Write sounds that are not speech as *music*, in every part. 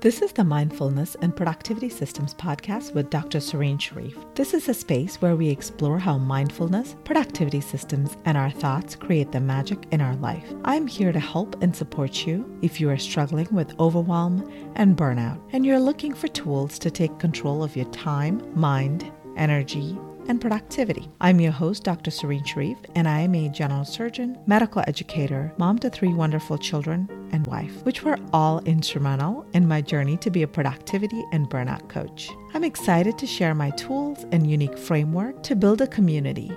This is the Mindfulness and Productivity Systems podcast with Dr. Serene Sharif. This is a space where we explore how mindfulness, productivity systems, and our thoughts create the magic in our life. I'm here to help and support you if you are struggling with overwhelm and burnout, and you're looking for tools to take control of your time, mind, energy, and productivity. I'm your host, Dr. Serene Sharif, and I am a general surgeon, medical educator, mom to three wonderful children, and wife, which were all instrumental in my journey to be a productivity and burnout coach. I'm excited to share my tools and unique framework to build a community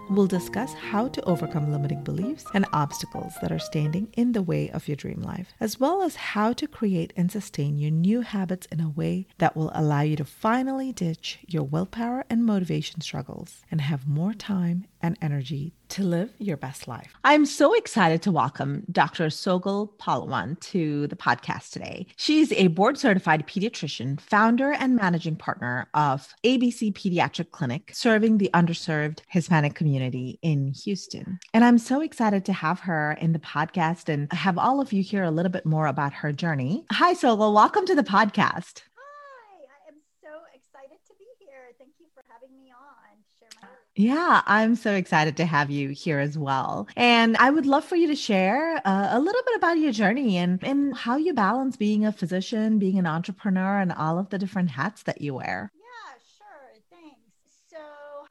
We'll discuss how to overcome limiting beliefs and obstacles that are standing in the way of your dream life, as well as how to create and sustain your new habits in a way that will allow you to finally ditch your willpower and motivation struggles and have more time and energy to live your best life. I'm so excited to welcome Dr. Sogol Pahlavan to the podcast today. She's a board certified pediatrician, founder and managing partner of ABC Pediatric Clinic, serving the underserved Hispanic community in Houston. And I'm so excited to have her in the podcast and have all of you hear a little bit more about her journey. Hi, Sogol. Welcome to the podcast. Hi, I am so excited to be here. Thank you for having me on. Share my yeah, I'm so excited to have you here as well. And I would love for you to share uh, a little bit about your journey and, and how you balance being a physician, being an entrepreneur, and all of the different hats that you wear. Yeah, sure. Thanks. So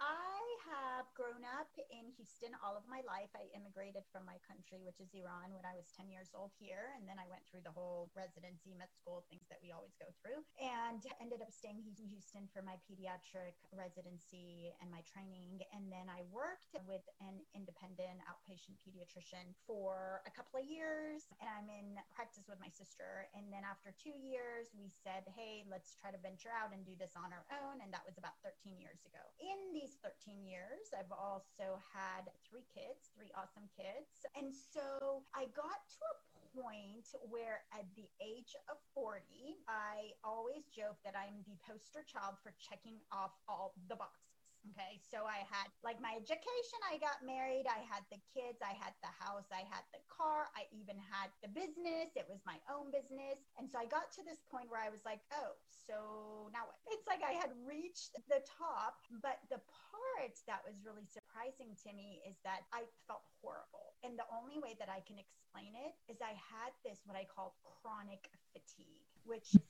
I have grown up in Houston all of my life. I immigrated from my country, which is Iran, when I was 10 years old here. And then I went through the whole residency, med school, things that we always go through, and ended up staying in Houston for my pediatric residency and my training. And then I worked with an independent outpatient pediatrician for a couple of years. And I'm in practice with my sister. And then after two years, we said, hey, let's try to venture out and do this on our own. And that was about 13 years ago. In these 13 years, I've also had three kids, three awesome kids. And so I got to a point where at the age of 40, I always joke that I'm the poster child for checking off all the boxes. Okay. So I had like my education, I got married, I had the kids, I had the house, I had the car, I even had the business. It was my own business. And so I got to this point where I was like, oh, so now what? It's like I had reached the top, but the part that was really surprising to me is that I felt horrible. And the only way that I can explain it is I had this, what I call chronic fatigue, which is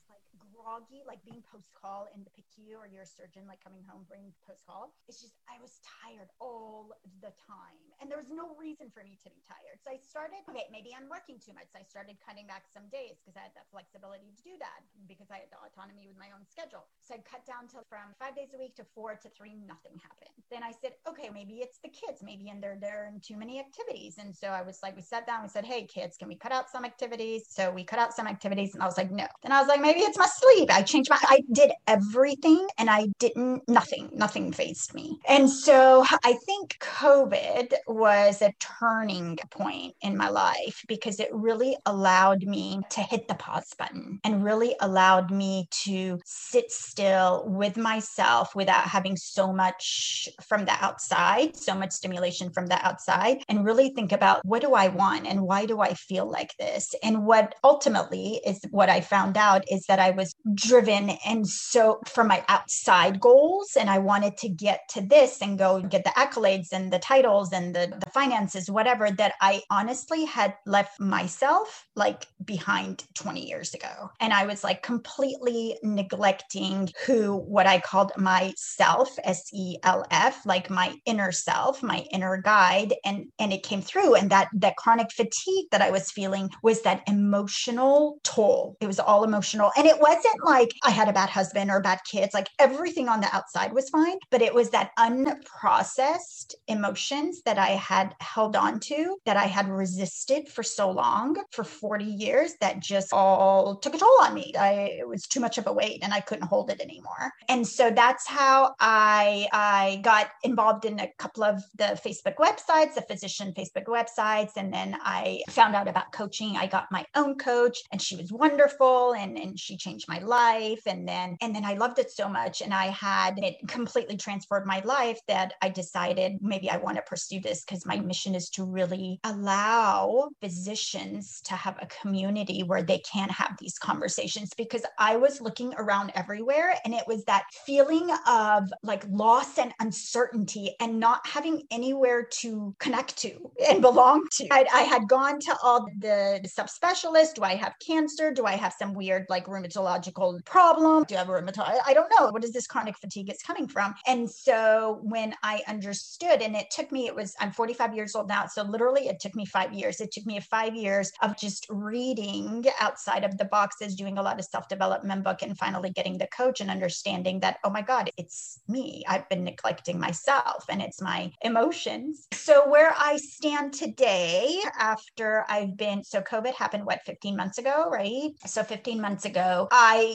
groggy, like being post call in the PICU or your surgeon, like coming home bringing post call. It's just, I was tired all the time. And there was no reason for me to be tired. So I started, okay, maybe I'm working too much. So I started cutting back some days because I had that flexibility to do that because I had the autonomy with my own schedule. So I cut down to from five days a week to four to three, nothing happened. Then I said, okay, maybe it's the kids, maybe and they're there in too many activities. And so I was like, we sat down, we said, hey, kids, can we cut out some activities? So we cut out some activities. And I was like, no. Then I was like, maybe it's my sleep. I changed my, I did everything and I didn't, nothing, nothing faced me. And so I think COVID was a turning point in my life because it really allowed me to hit the pause button and really allowed me to sit still with myself without having so much from the outside, so much stimulation from the outside, and really think about what do I want and why do I feel like this? And what ultimately is what I found out is that I was driven and so from my outside goals, and I wanted to get to this and go get the accolades and the titles and the, the finances, whatever, that I honestly had left myself like behind 20 years ago. And I was like completely neglecting who, what I called myself, S E L F, like my inner self, my inner guide. And, and it came through. And that, that chronic fatigue that I was feeling was that emotional toll. It was all emotional. And it was wasn't like I had a bad husband or bad kids. Like everything on the outside was fine, but it was that unprocessed emotions that I had held on to, that I had resisted for so long, for 40 years, that just all took a toll on me. I, it was too much of a weight and I couldn't hold it anymore. And so that's how I, I got involved in a couple of the Facebook websites, the physician Facebook websites. And then I found out about coaching. I got my own coach and she was wonderful and, and she changed my life. And then, and then I loved it so much. And I had it completely transformed my life that I decided maybe I want to pursue this because my mission is to really allow physicians to have a community where they can have these conversations because I was looking around everywhere and it was that feeling of like loss and uncertainty and not having anywhere to connect to and belong to. I, I had gone to all the subspecialists. Do I have cancer? Do I have some weird like rheumatological problem? Do I have a rheumatology? I don't know. What is this chronic fatigue it's coming from? And so when I understood, and it took me, it was, I'm 45 years old now. So literally it took me five years. It took me five years of just reading outside of the boxes, doing a lot of self development book, and finally getting the coach and understanding that, oh my God, it's me. I've been neglecting myself and it's my emotions. So where I stand today after I've been, so COVID happened, what, 15 months ago, right? So 15 months ago,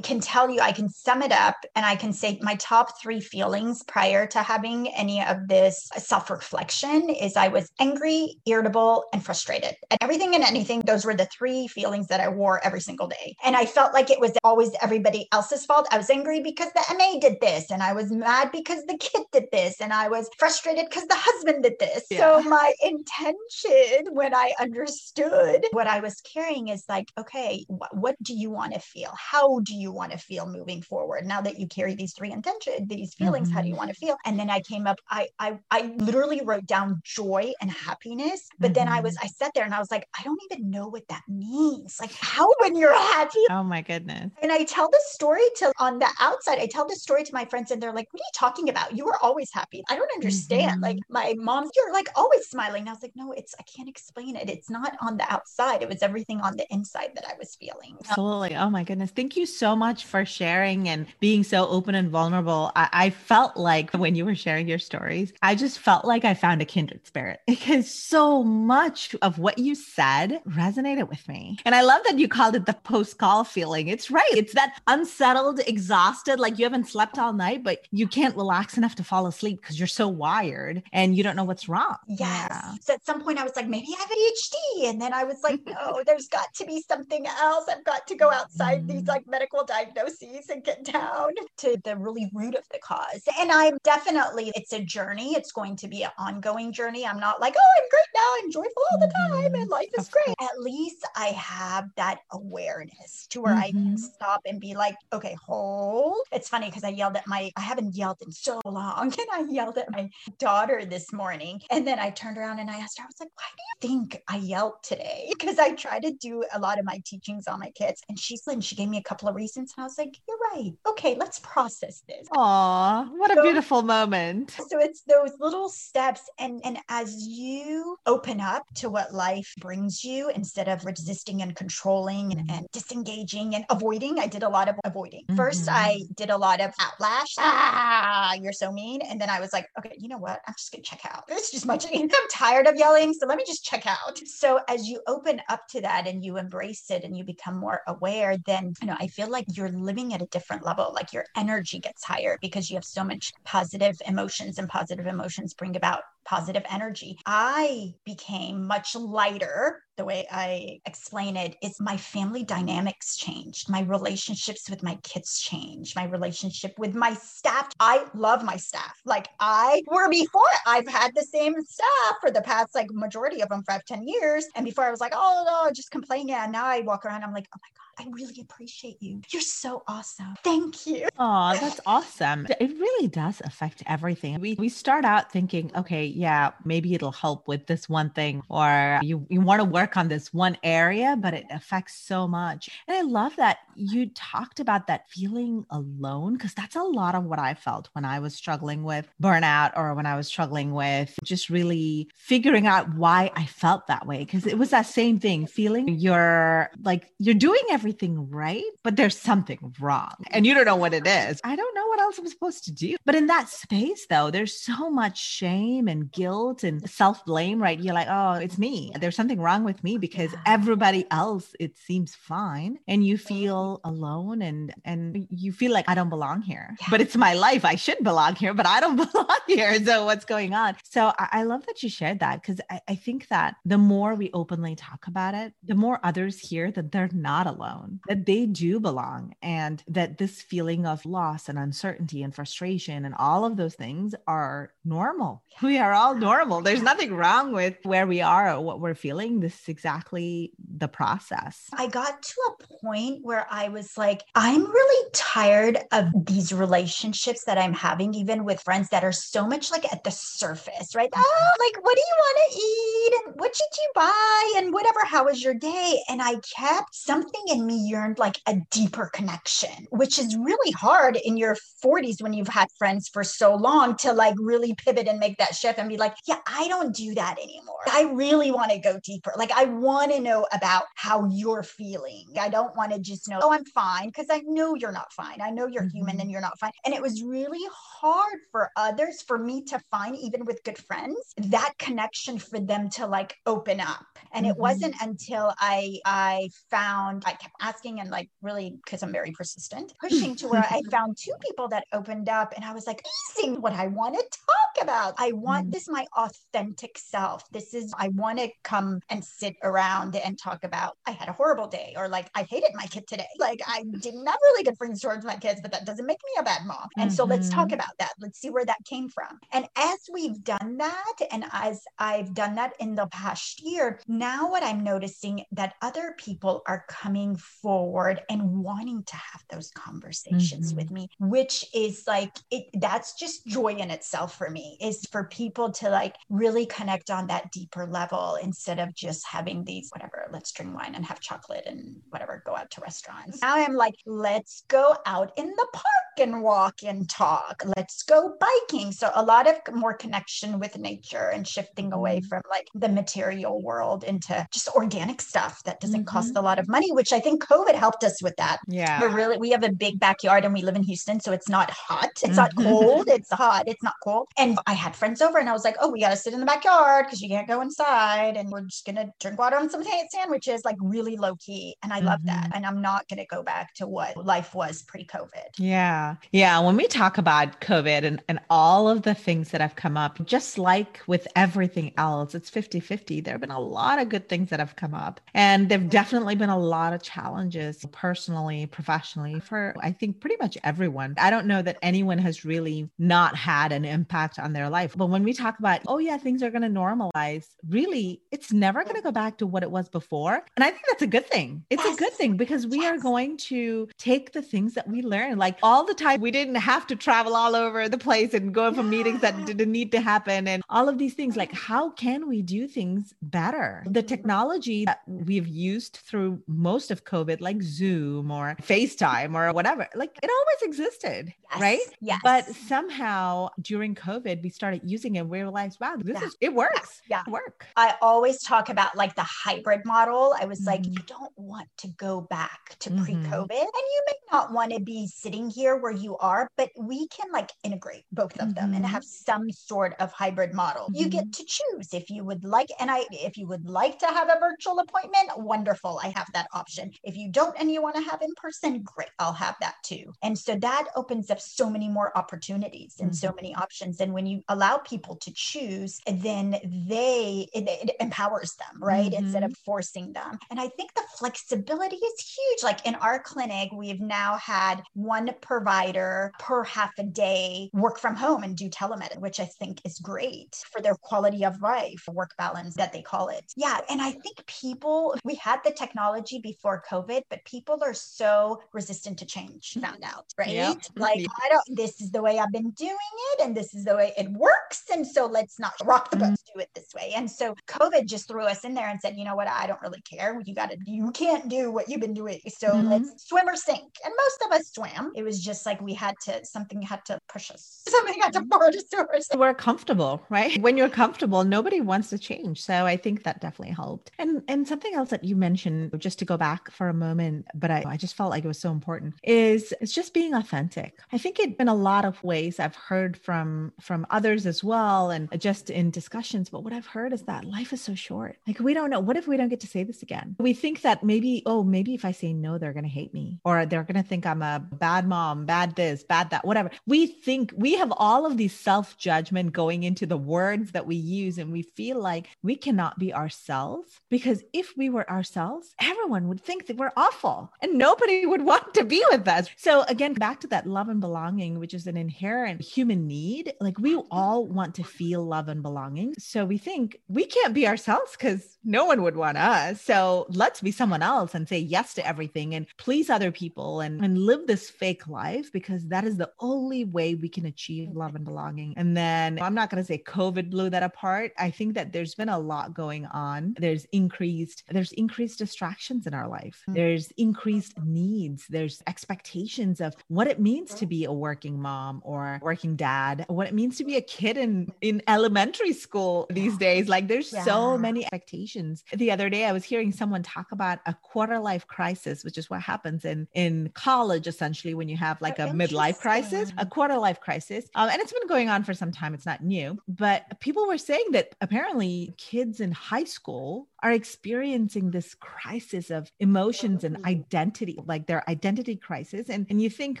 can tell you, I can sum it up and I can say my top three feelings prior to having any of this self reflection is I was angry, irritable, and frustrated. And everything and anything, those were the three feelings that I wore every single day. And I felt like it was always everybody else's fault. I was angry because the MA did this, and I was mad because the kid did this, and I was frustrated because the husband did this. Yeah. So my intention when I understood what I was carrying is like, okay, wh- what do you want to feel? How do you want to feel moving forward? Now that you carry these three intention, these feelings, mm-hmm. how do you mm-hmm. want to feel? And then I came up, I, I, I literally wrote down joy and happiness, but mm-hmm. then I was, mm-hmm. I sat there and I was like, I don't even know what that means. Like how when you're happy. Oh my goodness. And I tell the story to on the outside, I tell the story to my friends and they're like, what are you talking about? You were always happy. I don't understand. Mm-hmm. Like my mom, you're like always smiling. And I was like, no, it's, I can't explain it. It's not on the outside. It was everything on the inside that I was feeling. Absolutely. Oh my goodness. Thank you so much for sharing and being so open and vulnerable. I, I felt like when you were sharing your stories, I just felt like I found a kindred spirit *laughs* because so much of what you said resonated with me. And I love that you called it the post call feeling. It's right. It's that unsettled, exhausted, like you haven't slept all night, but you can't relax enough to fall asleep because you're so wired and you don't know what's wrong. Yes. Yeah. So at some point I was like, maybe I have ADHD. And then I was like, no, *laughs* there's got to be something else. I've got to go outside these mm. like medical diagnoses and get down to the really root of the cause. And I'm definitely, it's a journey. It's going to be an ongoing journey. I'm not like, oh, I'm great now. I'm joyful all the time and life is great. At least I have that awareness to where mm-hmm. I can mm-hmm. stop and be like, okay, hold. It's funny because I yelled at my, I haven't yelled in so long. *laughs* And I yelled at my daughter this morning. And then I turned around and I asked her, I was like, why do you think I yelled today? *laughs* Because I try to do a lot of my teachings on my kids. And she's and she gave me a couple of reasons. And I was like, you're right. Okay, let's process this. Aw, what so, a beautiful moment. So it's those little steps. And and as you open up to what life brings you instead of resisting and controlling and, and disengaging and avoiding, I did a lot of avoiding. Mm-hmm. First, I did a lot of outlash. Ah, you're so mean. And then I was like, okay, you know what? I'm just gonna check out. It's just much. *laughs* I'm tired of yelling. So let me just check out. So as you open up to that and you embrace it and you become more aware, then you know, I feel like you're living at a different level. Like your energy gets higher because you have so much positive emotions and positive emotions bring about positive energy. I became much lighter. The way I explain it is my family dynamics changed. My relationships with my kids changed. My relationship with my staff. I love my staff. Like I were before, I've had the same staff for the past like majority of them for 10 years. And before I was like, oh no, just complaining. And now I walk around, I'm like, oh my God I really appreciate you. You're so awesome. Thank you. Oh, that's awesome. It really does affect everything. We we start out thinking, okay, yeah, maybe it'll help with this one thing, or you, you want to work on this one area, but it affects so much. And I love that you talked about that feeling alone, because that's a lot of what I felt when I was struggling with burnout or when I was struggling with just really figuring out why I felt that way. Because it was that same thing feeling you're like, you're doing everything right, but there's something wrong and you don't know what it is. I don't know what else I'm supposed to do. But in that space, though, there's so much shame and guilt and self blame, right? You're like, oh, it's me. There's something wrong with me because everybody else, it seems fine. And you feel alone and, and you feel like I don't belong here, but it's my life. I should belong here, but I don't *laughs* belong here. So what's going on? So I, I love that you shared that because I, I think that the more we openly talk about it, the more others hear that they're not alone, that they do belong, and that this feeling of loss and uncertainty and frustration and all of those things are normal. *laughs* We are all normal. There's nothing wrong with where we are or what we're feeling. This is exactly the process. I got to a point where I was like, I'm really tired of these relationships that I'm having, even with friends that are so much like at the surface, right? Mm-hmm. Oh, like, what do you want to eat? And what should you buy? And whatever, how was your day? And I kept something in me yearned like a deeper connection, which is really hard in your 40s when you've had friends for so long to like really pivot and make that shift and be like, yeah, I don't do that anymore. I really want to go deeper. Like, I want to know about how you're feeling. I don't want to just know, oh, I'm fine, because I know you're not fine. I know you're mm-hmm. human and you're not fine. And it was really hard for others, for me to find, even with good friends, that connection for them to like open up. And mm-hmm. it wasn't until I I found I kept asking and like really because I'm very persistent, *laughs* pushing to where I found two people that opened up and I was like, "Amazing! what I want to talk about. I want mm. this my authentic self. This is I want to come and sit around and talk about I had a horrible day or like I hated my kid today. Like I didn't have really good friends towards my kids, but that doesn't make me a bad mom. And mm-hmm. so let's talk mm-hmm. about that. Let's see where that came from. And as we've done that and as I've done that in the past year, now what I'm noticing that other people are coming forward and wanting to have those conversations mm-hmm. with me, which is like it that's just joy in itself for me is for people to like really connect on that deeper level instead of just having these whatever, let's drink wine and have chocolate and whatever, go out to restaurants. Now I'm like, let's go out in the park and walk and talk. Let's go biking. So a lot of more connection with nature and shifting away mm-hmm. from like the material world into just organic stuff that doesn't mm-hmm. cost a lot of money, which I think COVID helped us with that. Yeah. We're really, we have a big backyard and we live in Houston. So it's not hot. It's mm-hmm. not cold. It's hot. It's not cold. And I had friends over and I was like, oh, we got to sit in the backyard because you can't go inside and we're just going to drink water on some sandwiches, like really low key. And I love that. Mm-hmm. And I'm not going to go back to what life was pre COVID. Yeah. Yeah. When we talk about COVID and, and all of the things that have come up, just like with everything else, it's 50 50. There have been a lot of good things that have come up. And there've definitely been a lot of challenges personally, professionally for, I think, pretty much everyone. I don't know that anyone has really not had an impact on their life. But when we talk about, oh, yeah, things are going to normalize, really, it's never going to go back to what it was before. And I think that's a good thing. It's yes. a good thing because we yes. are going to take the things that we learn. Like all the time, we didn't have to travel all over the place and go for yeah. meetings that didn't need to happen and all of these things. Like, how can we do things better? The technology that we've used through most of COVID, like Zoom or FaceTime or whatever, like it always existed, yes. right? Yes. But somehow during COVID, we started using it. We realized, wow, this yeah. is, it works. Yeah. It work. I always talk about like the hybrid model. I was mm-hmm. like, you don't want to go back to mm-hmm. pre COVID. And you may not want to be sitting here where you are, but we can like integrate both of them mm-hmm. and have some sort of hybrid model. You get mm-hmm. to choose if you would like, and I, if you would like to have a virtual appointment, wonderful. I have that option. If you don't and you want to have in person, great. I'll have that too. And so that opens up so many more opportunities and so mm-hmm. many options. And when you allow people to choose, then they, it, it empowers them, right? Mm-hmm. Instead of forcing them. And I think the flexibility is huge. Like in our clinic, we've now had one provider provider per half a day work from home and do telemedicine, which I think is great for their quality of life, work balance that they call it. Yeah. And I think people, we had the technology before COVID, but people are so resistant to change, found out, right? Yep. Like, yep. I don't, this is the way I've been doing it and this is the way it works. And so let's not rock the boat, mm-hmm. do it this way. And so COVID just threw us in there and said, you know what, I don't really care. You got to, you can't do what you've been doing. So mm-hmm. let's swim or sink. And most of us swam. It was just like we had to, something had to push us. *laughs* Something had to mm-hmm. force us to We're comfortable, right? When you're comfortable, nobody wants to change. So I think that definitely helped. And and something else that you mentioned, just to go back for a moment, but I, I just felt like it was so important, is it's just being authentic. I think it in a lot of ways I've heard from from others as well and just in discussions, but what I've heard is that life is so short. Like we don't know. What if we don't get to say this again? We think that maybe, oh, maybe if I say no, they're gonna hate me, or they're gonna think I'm a bad mom, bad this, bad that, whatever. We think we have all of these self-judgment going into the words that we use, and we feel like we cannot be ourselves because if we were ourselves, everyone would think that we're awful and nobody would want to be with us. So again, back to that love and belonging, which is an inherent human need. Like we all want to feel love and belonging. So we think we can't be ourselves because no one would want us. So let's be someone else and say yes to everything and please other people and, and live this fake life because that is the only way we can achieve love and belonging. And then I'm not going to say COVID blew that apart. I think that there's been a lot going on. There's increased, there's increased distractions in our life. Mm. There's increased needs. There's expectations of what it means to be a working mom or working dad, what it means to be a kid in, in elementary school these days. Like there's yeah. so many expectations. The other day I was hearing someone talk about a quarter life crisis, which is what happens in, in college, essentially, when you have like a midlife crisis, a quarter life crisis. Um, and it's been going on for some time. It's not new, but people were saying that apparently kids in high school are experiencing this crisis of emotions and identity, like their identity crisis. And, and you think,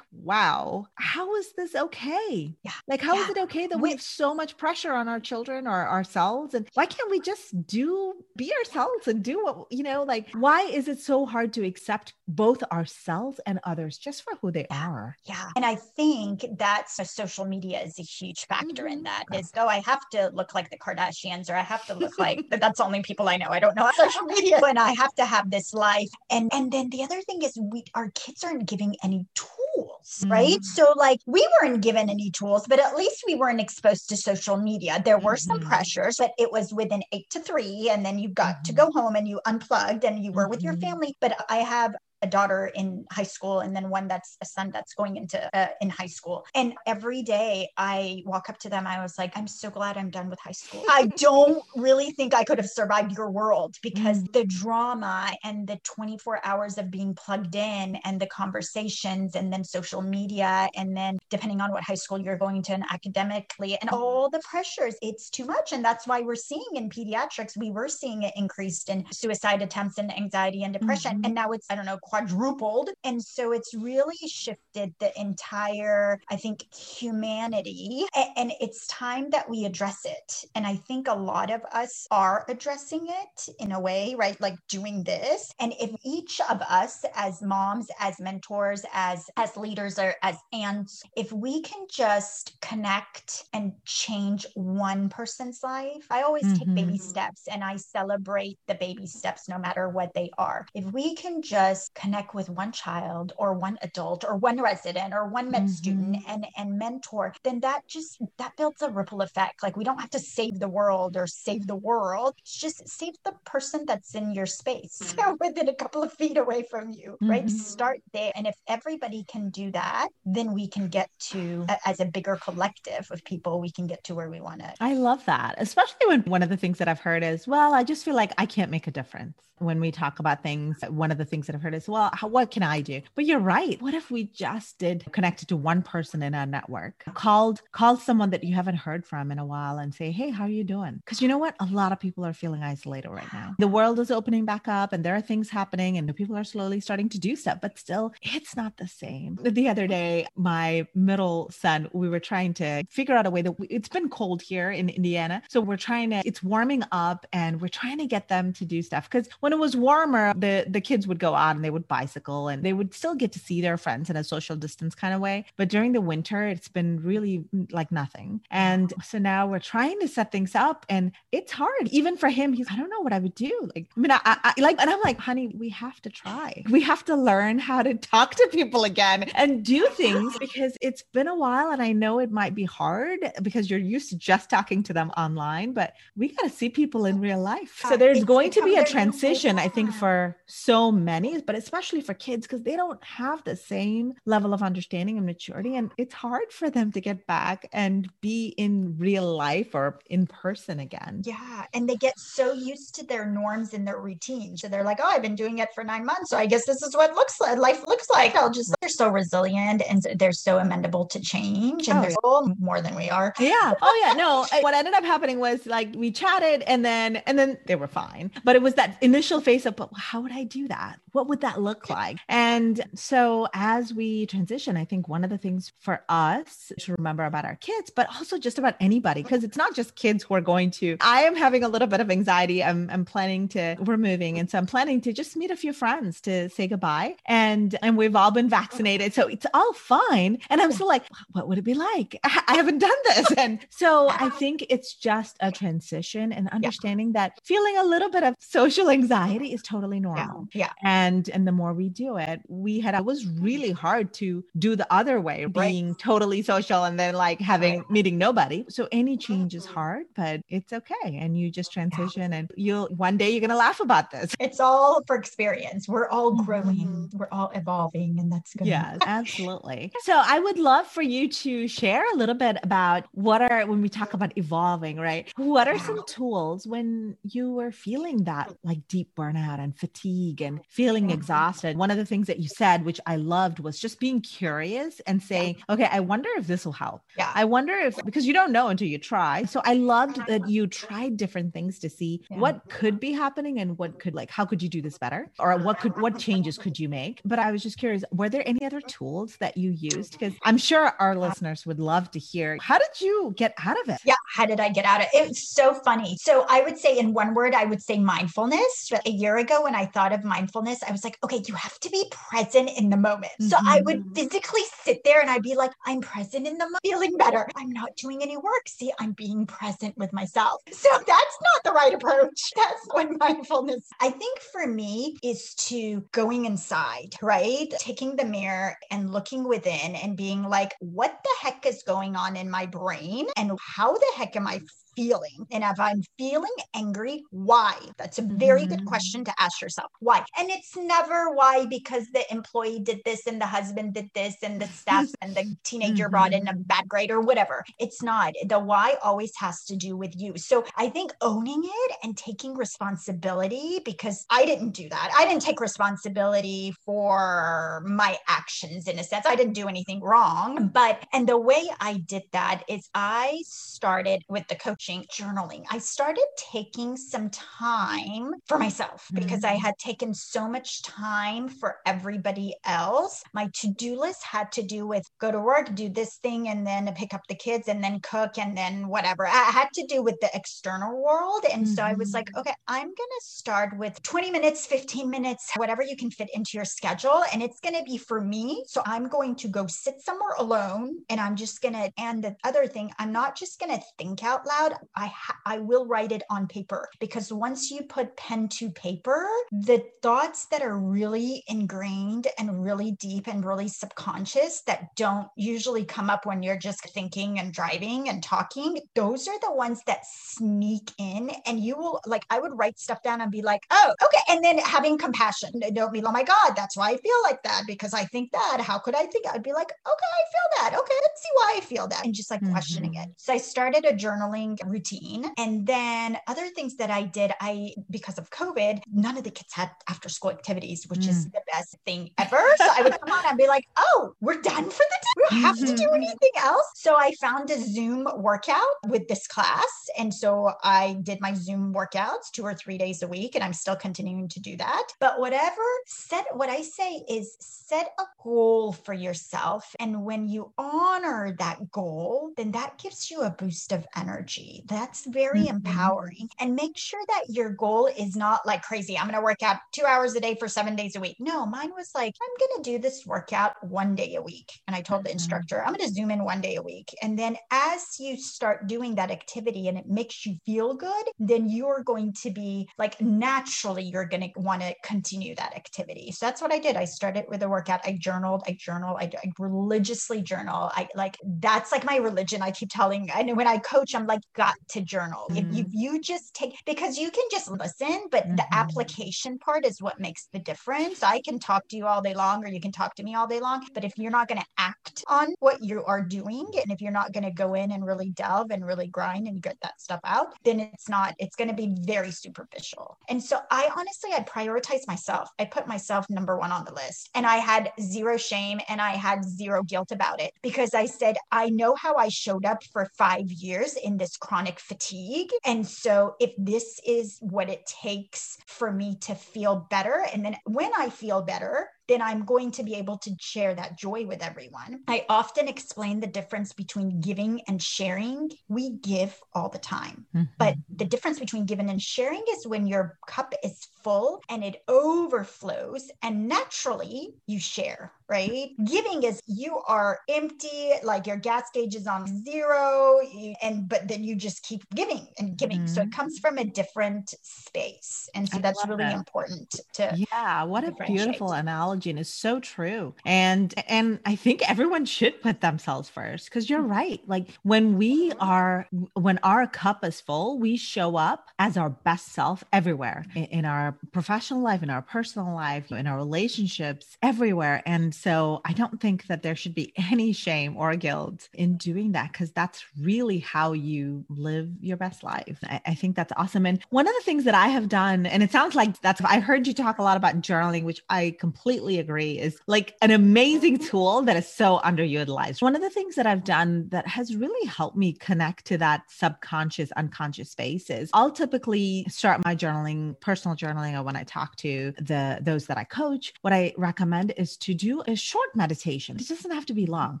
wow, how is this okay? Yeah. Like, how yeah. is it okay that we have so much pressure on our children or ourselves? And why can't we just do, be ourselves and do what, you know, like, why is it so hard to accept both ourselves and others just for who they are? Yeah. And I think that's a social media is a huge factor mm-hmm. in that is, oh, I have to look like the Kardashians or I have to look like, *laughs* that's the only people I know. I don't *laughs* don't know social media and I have to have this life. And and then the other thing is we our kids aren't giving any tools, mm-hmm. right? So like we weren't given any tools, but at least we weren't exposed to social media. There were mm-hmm. some pressures, but it was within eight to three, and then you got mm-hmm. to go home and you unplugged and you were with your mm-hmm. family. But I have a daughter in high school and then one that's a son that's going into uh, in high school. And every day i walk up to them i was like i'm so glad i'm done with high school. I don't really think i could have survived your world because mm. the drama and the 24 hours of being plugged in and the conversations and then social media and then depending on what high school you're going to and academically and all the pressures it's too much. And that's why we're seeing in pediatrics we were seeing it increased in suicide attempts and anxiety and depression. Mm-hmm. and now it's i don't know quadrupled. And so it's really shifted the entire, I think, humanity. And it's time that we address it. And I think a lot of us are addressing it in a way, right? Like doing this. And if each of us as moms, as mentors, as as leaders or as aunts, if we can just connect and change one person's life, I always mm-hmm. take baby steps and I celebrate the baby steps no matter what they are. If we can just connect with one child or one adult or one resident or one med mm-hmm. student and and mentor then that just that builds a ripple effect like we don't have to save the world or save the world it's just save the person that's in your space *laughs* mm-hmm. within a couple of feet away from you right mm-hmm. start there and if everybody can do that then we can get to as a bigger collective of people we can get to where we want to i love that especially when one of the things that i've heard is well i just feel like i can't make a difference when we talk about things one of the things that i've heard is well, how, what can I do? But you're right. What if we just did connected to one person in our network, called, called someone that you haven't heard from in a while and say, Hey, how are you doing? Because you know what? A lot of people are feeling isolated right now. The world is opening back up and there are things happening and people are slowly starting to do stuff, but still it's not the same. The other day, my middle son, we were trying to figure out a way that we, it's been cold here in Indiana. So we're trying to, it's warming up and we're trying to get them to do stuff. Because when it was warmer, the, the kids would go out and they would would bicycle and they would still get to see their friends in a social distance kind of way. But during the winter, it's been really mm, like nothing. And so now we're trying to set things up and it's hard. Even for him, he's, I don't know what I would do. Like, I mean, I, I like, and I'm like, honey, we have to try. We have to learn how to talk to people again and do things because it's been a while and I know it might be hard because you're used to just talking to them online, but we got to see people in real life. So there's going to be a transition, I think, for so many, but especially for kids because they don't have the same level of understanding and maturity. And it's hard for them to get back and be in real life or in person again. Yeah. And they get so used to their norms and their routines. So they're like, oh, I've been doing it for nine months. So I guess this is what looks like life looks like. I'll just they're so resilient and they're so amenable to change and oh, they're yeah. more than we are. Yeah. Oh yeah. No. what ended up happening was like we chatted and then and then they were fine. But it was that initial phase of, but how would I do that? What would that look like? And so as we transition, I think one of the things for us to remember about our kids, but also just about anybody, because it's not just kids who are going to. I am having a little bit of anxiety. I'm, I'm planning to. We're moving, and so I'm planning to just meet a few friends to say goodbye. And and we've all been vaccinated, so it's all fine. And I'm still like, what would it be like? *laughs* I haven't done this, *laughs* and so I think it's just a transition and understanding yeah. that feeling a little bit of social anxiety is totally normal. Yeah. yeah. And and the more we do it, we had it was really mm-hmm. hard to do the other way, being totally social and then like having right. meeting nobody. So any change is mm-hmm. hard, but it's okay. And you just transition yeah. and you'll one day you're gonna laugh about this. It's all for experience. We're all growing, mm-hmm. we're all evolving, and that's good. Yeah, *laughs* absolutely. So I would love for you to share a little bit about what are when we talk about evolving, right? What are some tools when you were feeling that like deep burnout and fatigue and feeling exhausted? One of the things that you said, which I loved, was just being curious and saying, okay, I wonder if this will help. Yeah. I wonder if because you don't know until you try. So I loved that you tried different things to see yeah. what could be happening and what could like how could you do this better or what could what changes could you make. But I was just curious, were there any other tools that you used? Because I'm sure our listeners would love to hear how did you get out of it? Yeah, how did I get out of it? It's so funny. So I would say in one word, I would say mindfulness. But a year ago, when I thought of mindfulness, I was like, okay, you have to be present in the moment. Mm-hmm. So I would mm-hmm. physically sit there and I'd be like, I'm present in the moment, feeling better. I'm not doing any work. See, I'm being present with myself. So that's not the right approach. *laughs* That's what mindfulness, I think for me, is to going inside, right? Taking the mirror and looking within and being like, what the heck is going on in my brain? And how the heck am I feeling? And if I'm feeling angry, why? That's a very mm-hmm. good question to ask yourself. Why? And it's never why because the employee did this and the husband did this and the staff *laughs* and the teenager mm-hmm. brought in a mm-hmm. bad grade or whatever. It's not. The why always has to do with you. So I think owning it and taking responsibility because I didn't do that. I didn't take responsibility for my actions in a sense. I didn't do anything wrong. But, and the way I did that is I started with the coaching coaching, journaling, I started taking some time for myself mm-hmm. because I mm. had taken so much time for everybody else. My to do list had to do with go to work, do this thing, and then pick up the kids and then cook and then whatever. I had to do with the external world. And mm-hmm. so I was like, mm-hmm. okay, I'm going to start with 20 minutes, 15 minutes, whatever you can fit into your schedule. And it's going to be for me. So I'm going to go sit somewhere alone and I'm just going to, and the other thing, I'm not just going to think out loud. I ha- I will write it on paper because once you put pen to paper, the thoughts that are really ingrained and really deep and really subconscious that don't usually come up when you're just thinking and driving and talking, those are the ones that sneak in and you will like I would write stuff down and be like, "Oh, okay." And then having compassion. Don't be, like, "Oh my god, that's why I feel like that because I think that. How could I think?" I'd be like, "Okay, I feel that. Okay, let's see why I feel that." And just like mm-hmm. questioning it. So I started a journaling routine. And then other things that I did, I, because of COVID, none of the kids had after school activities, which mm. is the best thing ever. So I would come on and be like, oh, we're done for the day. We don't have to do mm-hmm. anything else. So I found a Zoom workout with this class. And so I did my Zoom workouts two or three days a week, and I'm still continuing to do that. But whatever, set what I say is set a goal for yourself. And when you honor that goal, then that gives you a boost of energy That's very mm-hmm. empowering. And make sure that your goal is not like crazy. I'm going to work out two hours a day for seven days a week. No, mine was like, I'm going to do this workout one day a week. And I told the mm-hmm. instructor, I'm going to zoom in one day a week. And then as you start doing that activity and it makes you feel good, then you're going to be like naturally, you're going to want to continue that activity. So that's what I did. I started with a workout. I journaled, I journal, I, I religiously journal. I like that's like my religion. I keep telling, I know when I coach, I'm like, got to journal. Mm-hmm. If you, you just take, because you can just listen, but mm-hmm. the application part is what makes the difference. I can talk to you all day long, or you can talk to me all day long. But if you're not going to act on what you are doing, and if you're not going to go in and really delve and really grind and get that stuff out, then it's not, it's going to be very superficial. And so I honestly, I prioritize myself. I put myself number one on the list. And I had zero shame and I had zero guilt about it because I said, I know how I showed up for five years in this chronic fatigue. And so if this is what it takes for me to feel better, and then when I feel better, then I'm going to be able to share that joy with everyone. I often explain the difference between giving and sharing. We give all the time, mm-hmm. but the difference between giving and sharing is when your cup is full and it overflows, and naturally you share, right? Giving is you are empty, like your gas gauge is on zero, and but then you just keep giving and giving. Mm-hmm. So it mm-hmm. comes from a different space. And so I that's really that. important to Yeah, what a beautiful analogy and it's so true. And and I think everyone should put themselves first because you're right. Like when we are when our cup is full, we show up as our best self everywhere in, in our professional life, in our personal life, in our relationships, everywhere. And so I don't think that there should be *laughs* any shame or guilt in doing that because that's really how you live your best life. I, I think that's awesome. And one of the things that I have done, and it sounds like that's I heard you talk a lot about journaling, which I completely agree is like an amazing tool that is so underutilized. One of the things that I've done that has really helped me connect to that subconscious, unconscious space is I'll typically start my journaling, personal journaling, or when I talk to the those that I coach, what I recommend is to do a short meditation. It doesn't have to be long,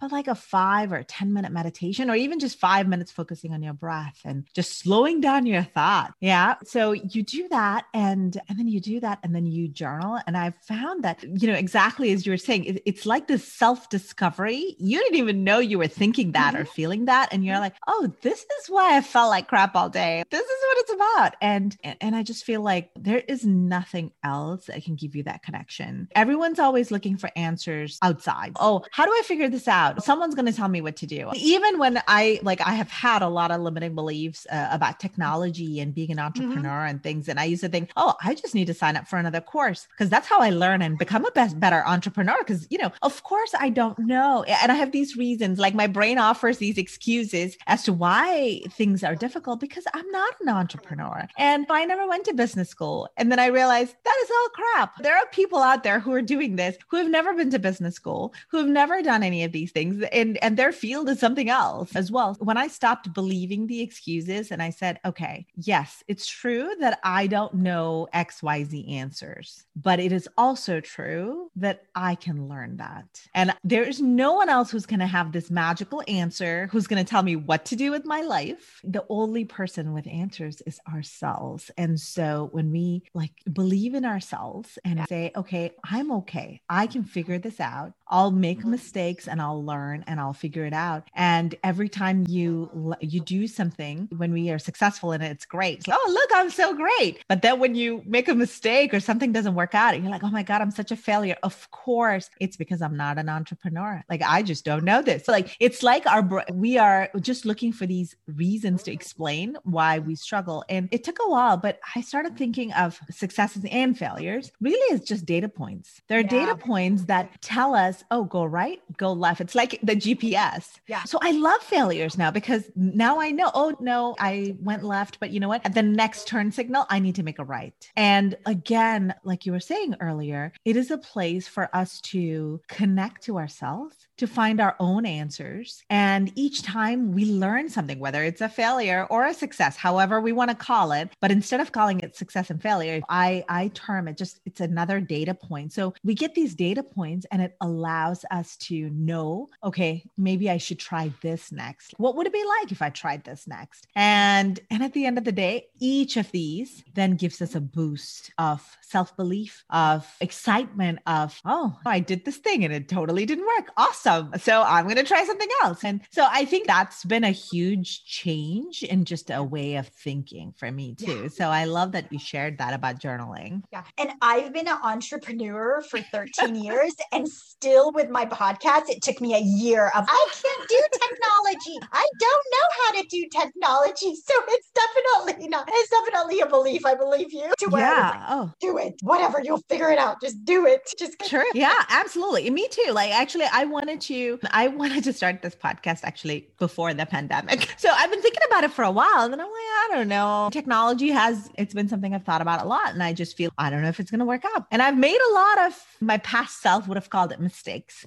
but like a five or 10 minute meditation, or even just five minutes focusing on your breath and just slowing down your thought. Yeah. So you do that and and then you do that and then you journal. And I've found that, you know, know, exactly as you were saying, it, it's like this self discovery. You didn't even know you were thinking that mm-hmm. or feeling that. And you're mm-hmm. like, oh, this is why I felt like crap all day. This is what it's about. And, and I just feel like there is nothing else that can give you that connection. Everyone's always looking for answers outside. Oh, how do I figure this out? Someone's going to tell me what to do. Even when I, like, I have had a lot of limiting beliefs uh, about technology and being an mm-hmm. entrepreneur mm-hmm. and things. And I used to think, oh, I just need to sign up for another course because that's how I learn and become a best better entrepreneur because you know of course i don't know and i have these reasons like my brain offers these excuses as to why things are difficult because i'm not an entrepreneur and i never went to business school and then i realized that is all crap there are people out there who are doing this who have never been to business school who have never done any of these things and and their field is something else as well when i stopped believing the excuses and i said okay yes it's true that i don't know xyz answers but it is also true that I can learn that. And there is no one else who's going to have this magical answer, who's going to tell me what to do with my life. The only person with answers is ourselves. And so when we like believe in ourselves and say, okay, I'm okay, I can figure this out. I'll make mistakes and I'll learn and I'll figure it out. And every time you you do something when we are successful in it, it's great. It's like, oh, look, I'm so great. But then when you make a mistake or something doesn't work out, you're like, oh my God, I'm such a failure. Of course, it's because I'm not an entrepreneur. Like I just don't know this. So like it's like our we are just looking for these reasons to explain why we struggle. And it took a while, but I started thinking of successes and failures really as just data points. There are yeah. data points that tell us, oh, go right, go left. It's like the GPS. Yeah. So I love failures now because now I know, oh no, I went left, but you know what? At the next turn signal, I need to make a right. And again, like you were saying earlier, it is a place for us to connect to ourselves, to find our own answers. And each time we learn something, whether it's a failure or a success, however we want to call it, but instead of calling it success and failure, I, I term it just, it's another data point. So we get these data points and it allows allows us to know, okay, maybe I should try this next. What would it be like if I tried this next? And and at the end of the day, each of these then gives us a boost of self-belief, of excitement of, oh, I did this thing and it totally didn't work. Awesome. So I'm going to try something else. And so I think that's been a huge change in just a way of thinking for me too. Yeah. So I love that you shared that about journaling. Yeah. And I've been an entrepreneur for 13 years and still with my podcast, it took me a year of I can't do technology. I don't know how to do technology. *laughs* So it's definitely not, it's definitely a belief. I believe you. To yeah. Like, oh. Do it. Whatever. You'll figure it out. Just do it. Just sure. Yeah, absolutely. Me too. Like actually, I wanted to, I wanted to start this podcast actually before the pandemic. *laughs* So I've been thinking about it for a while. And then I'm like, I don't know. Technology has, it's been something I've thought about a lot. And I just feel, I don't know if it's going to work out. And I've made a lot of my past self would have called it mistakes.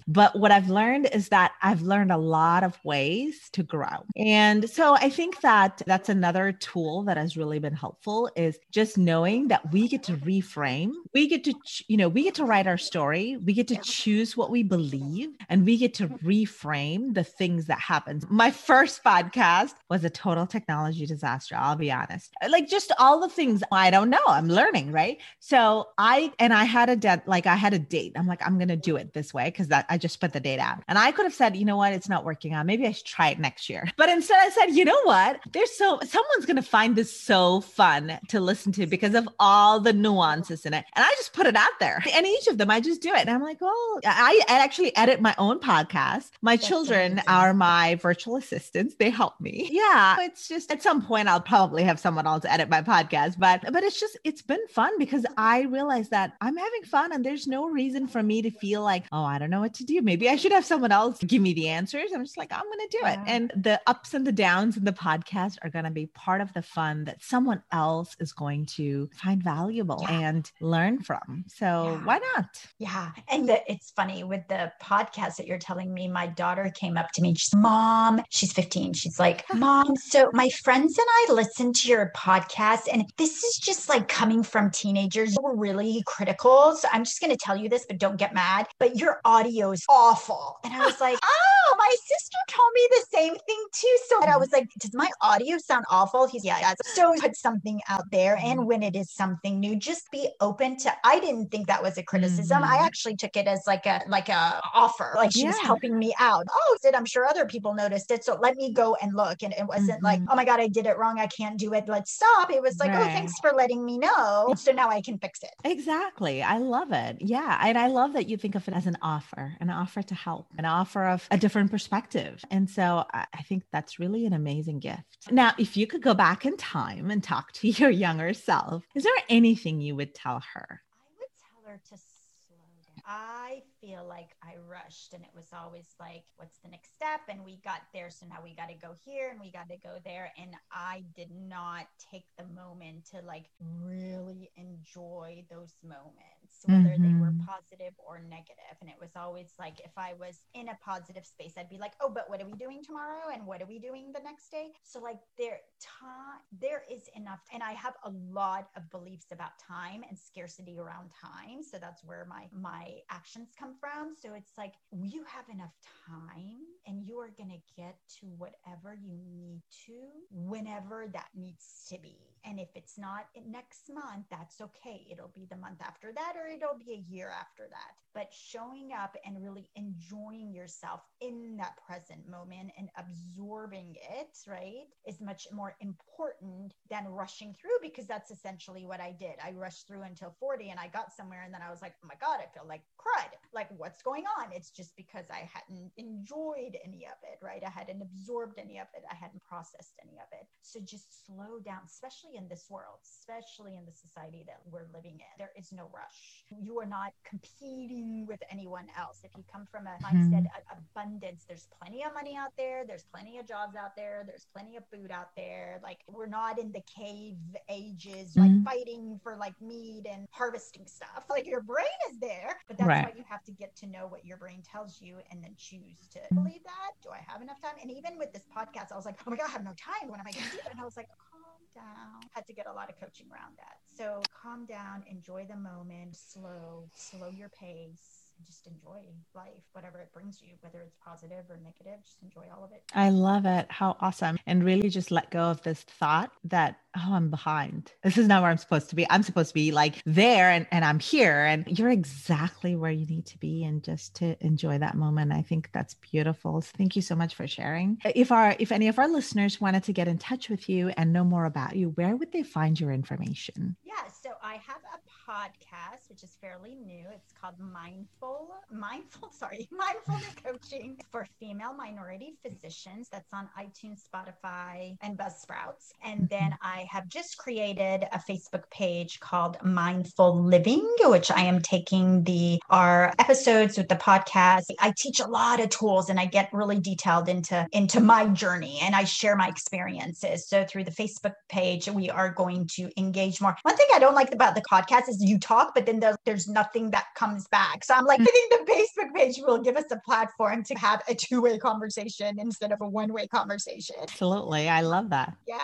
But what I've learned is that I've learned a lot of ways to grow. And so I think that that's another tool that has really been helpful is just knowing that we get to reframe. We get to, you know, we get to write our story. We get to choose what we believe and we get to reframe the things that happen. My first podcast was a total technology disaster. I'll be honest. Like just all the things I don't know. I'm learning, right? So I, and I had a like I had a date. I'm like, I'm going to do it this way because that I just put the date out. And I could have said, you know what? It's not working out. Maybe I should try it next year. But instead I said, you know what? There's so, someone's going to find this so fun to listen to because of all the nuances in it. And I just put it out there. And each of them, I just do it. And I'm like, well, I, I actually edit my own podcast. My That's children amazing. are my virtual assistants. They help me. Yeah. It's just at some point I'll probably have someone else edit my podcast, but but it's just it's been fun because I realize that I'm having fun and there's no reason for me to feel like, oh, I don't know what to do. Maybe I should have someone else give me the answers. I'm just like, I'm going to do it. And the ups and the downs in the podcast are going to be part of the fun that someone else is going to find valuable yeah. and learn from. So yeah. why not? Yeah. And the, it's funny with the podcast that you're telling me, my daughter came up to me. She's, Mom, she's 15. She's like, *laughs* Mom, so my friends and I listen to your podcast, and this is just like coming from teenagers. We're really critical. So I'm just going to tell you this, but don't get mad. But your audio is awful. And I was like, *laughs* Oh, my sister told me the same thing too. So I was like, Does my audio sound awful? He's, Yeah, yeah. So put something out there. And mm-hmm. when it is something new, just be open to, I didn't think that was a criticism. Mm-hmm. I actually took it as like a, like a offer. Like she yeah. was helping me out. Oh, did I'm sure other people noticed it. So let me go and look. And it wasn't mm-hmm. like, oh my God, I did it wrong. I can't do it. Let's stop. It was like, oh, right. oh, thanks for letting me know. So now I can fix it. Exactly. I love it. Yeah. And I love that you think of it as an offer, an offer to help, an offer of a different perspective. And so I think that's really an amazing gift. Now, if you could go back in time and talk to *laughs* your younger self, is there anything you would tell her? I would tell her to slow down. I feel like I rushed and it was always like, what's the next step? And we got there. So now we got to go here and we got to go there. And I did not take the moment to like really enjoy those moments, whether mm-hmm. they were mm-hmm. positive or negative. And it was always like, if I was in a positive space, I'd be like, oh, but what are we doing tomorrow? And what are we doing the next day? So like there time, there is enough. And I have a lot of beliefs about time and scarcity around time. So that's where my, my actions come from. So it's like you have enough time and you are going to get to whatever you need to whenever that needs to be. And if it's not next month, that's okay. It'll be the month after that, or it'll be a year after that. But showing up and really enjoying yourself in that present moment and absorbing it, right, is much more important than rushing through because that's essentially what I did. I rushed through until 40 and I got somewhere and then I was like, oh my God, I feel like crud. Like, what's going on? It's just because I hadn't enjoyed any of it, right? I hadn't absorbed any of it. I hadn't processed any of it. So just slow down, especially in this world, especially in the society that we're living in. There is no rush. You are not competing with anyone else. If you come from a mm-hmm. mindset of abundance, there's plenty of money out there, there's plenty of jobs out there, there's plenty of food out there. Like we're not in the cave ages, like mm-hmm. fighting for like meat and harvesting stuff. Like your brain is there, but that's right. why you have to get to know what your brain tells you and then choose to believe that. Do I have enough time? And even with this podcast, I was like, oh my God, I have no time. When am I going to do? It? And I was like, down. Had to get a lot of coaching around that. So calm down, enjoy the moment, slow, slow your pace just enjoy life, whatever it brings you, whether it's positive or negative, just enjoy all of it. I love it. How awesome. And really just let go of this thought that, oh, I'm behind. This is not where I'm supposed to be. I'm supposed to be like there and, and I'm here. And you're exactly where you need to be and just to enjoy that moment. I think that's beautiful. So thank you so much for sharing. If our if any of our listeners wanted to get in touch with you and know more about you, where would they find your information? Yeah, so I have a podcast, which is fairly new. It's called Mindful, Mindful, *laughs* sorry, Mindfulness Coaching for Female Minority Physicians. That's on iTunes, Spotify, and Buzzsprouts. And then. I have just created a Facebook page called Mindful Living, which I am taking the our episodes with the podcast. I teach a lot of tools and I get really detailed into into my journey and I share my experiences. So through the Facebook page, we are going to engage more. One thing I don't like about the podcast is you talk, but then there's, there's nothing that comes back. So I'm like, hmm. I think the Facebook page will give us a platform to have a two way conversation instead of a one way conversation. Absolutely. I love that. Yeah.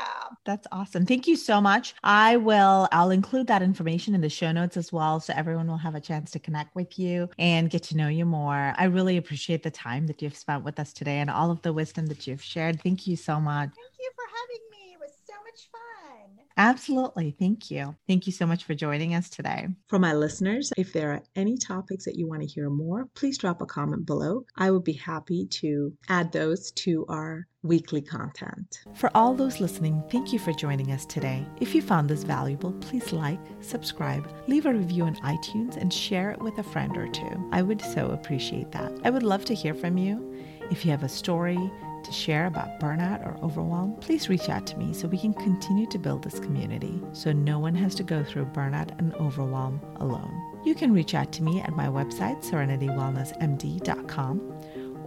That's awesome. Thank you so much. I will, I'll include that information in the show notes as well. So everyone will have a chance to connect with you and get to know you more. I really appreciate the time that you've spent with us today and all of the wisdom that you've shared. Thank you so much. Thank you for having me. It was so much fun. Absolutely. Thank you. Thank you so much for joining us today. For my listeners, if there are any topics that you want to hear more, please drop a comment below. I would be happy to add those to our weekly content. For all those listening, thank you for joining us today. If you found this valuable, please like, subscribe, leave a review on iTunes, and share it with a friend or two. I would so appreciate that. I would love to hear from you. If you have a story, to share about burnout or overwhelm, please reach out to me so we can continue to build this community so no one has to go through burnout and overwhelm alone. You can reach out to me at my website, serenitywellnessmd.com,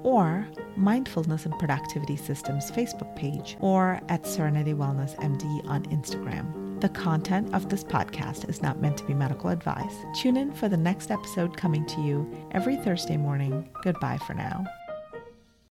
or Mindfulness and Productivity Systems Facebook page, or at Serenity Wellness MD on Instagram. The content of this podcast is not meant to be medical advice. Tune in for the next episode coming to you every Thursday morning. Goodbye for now.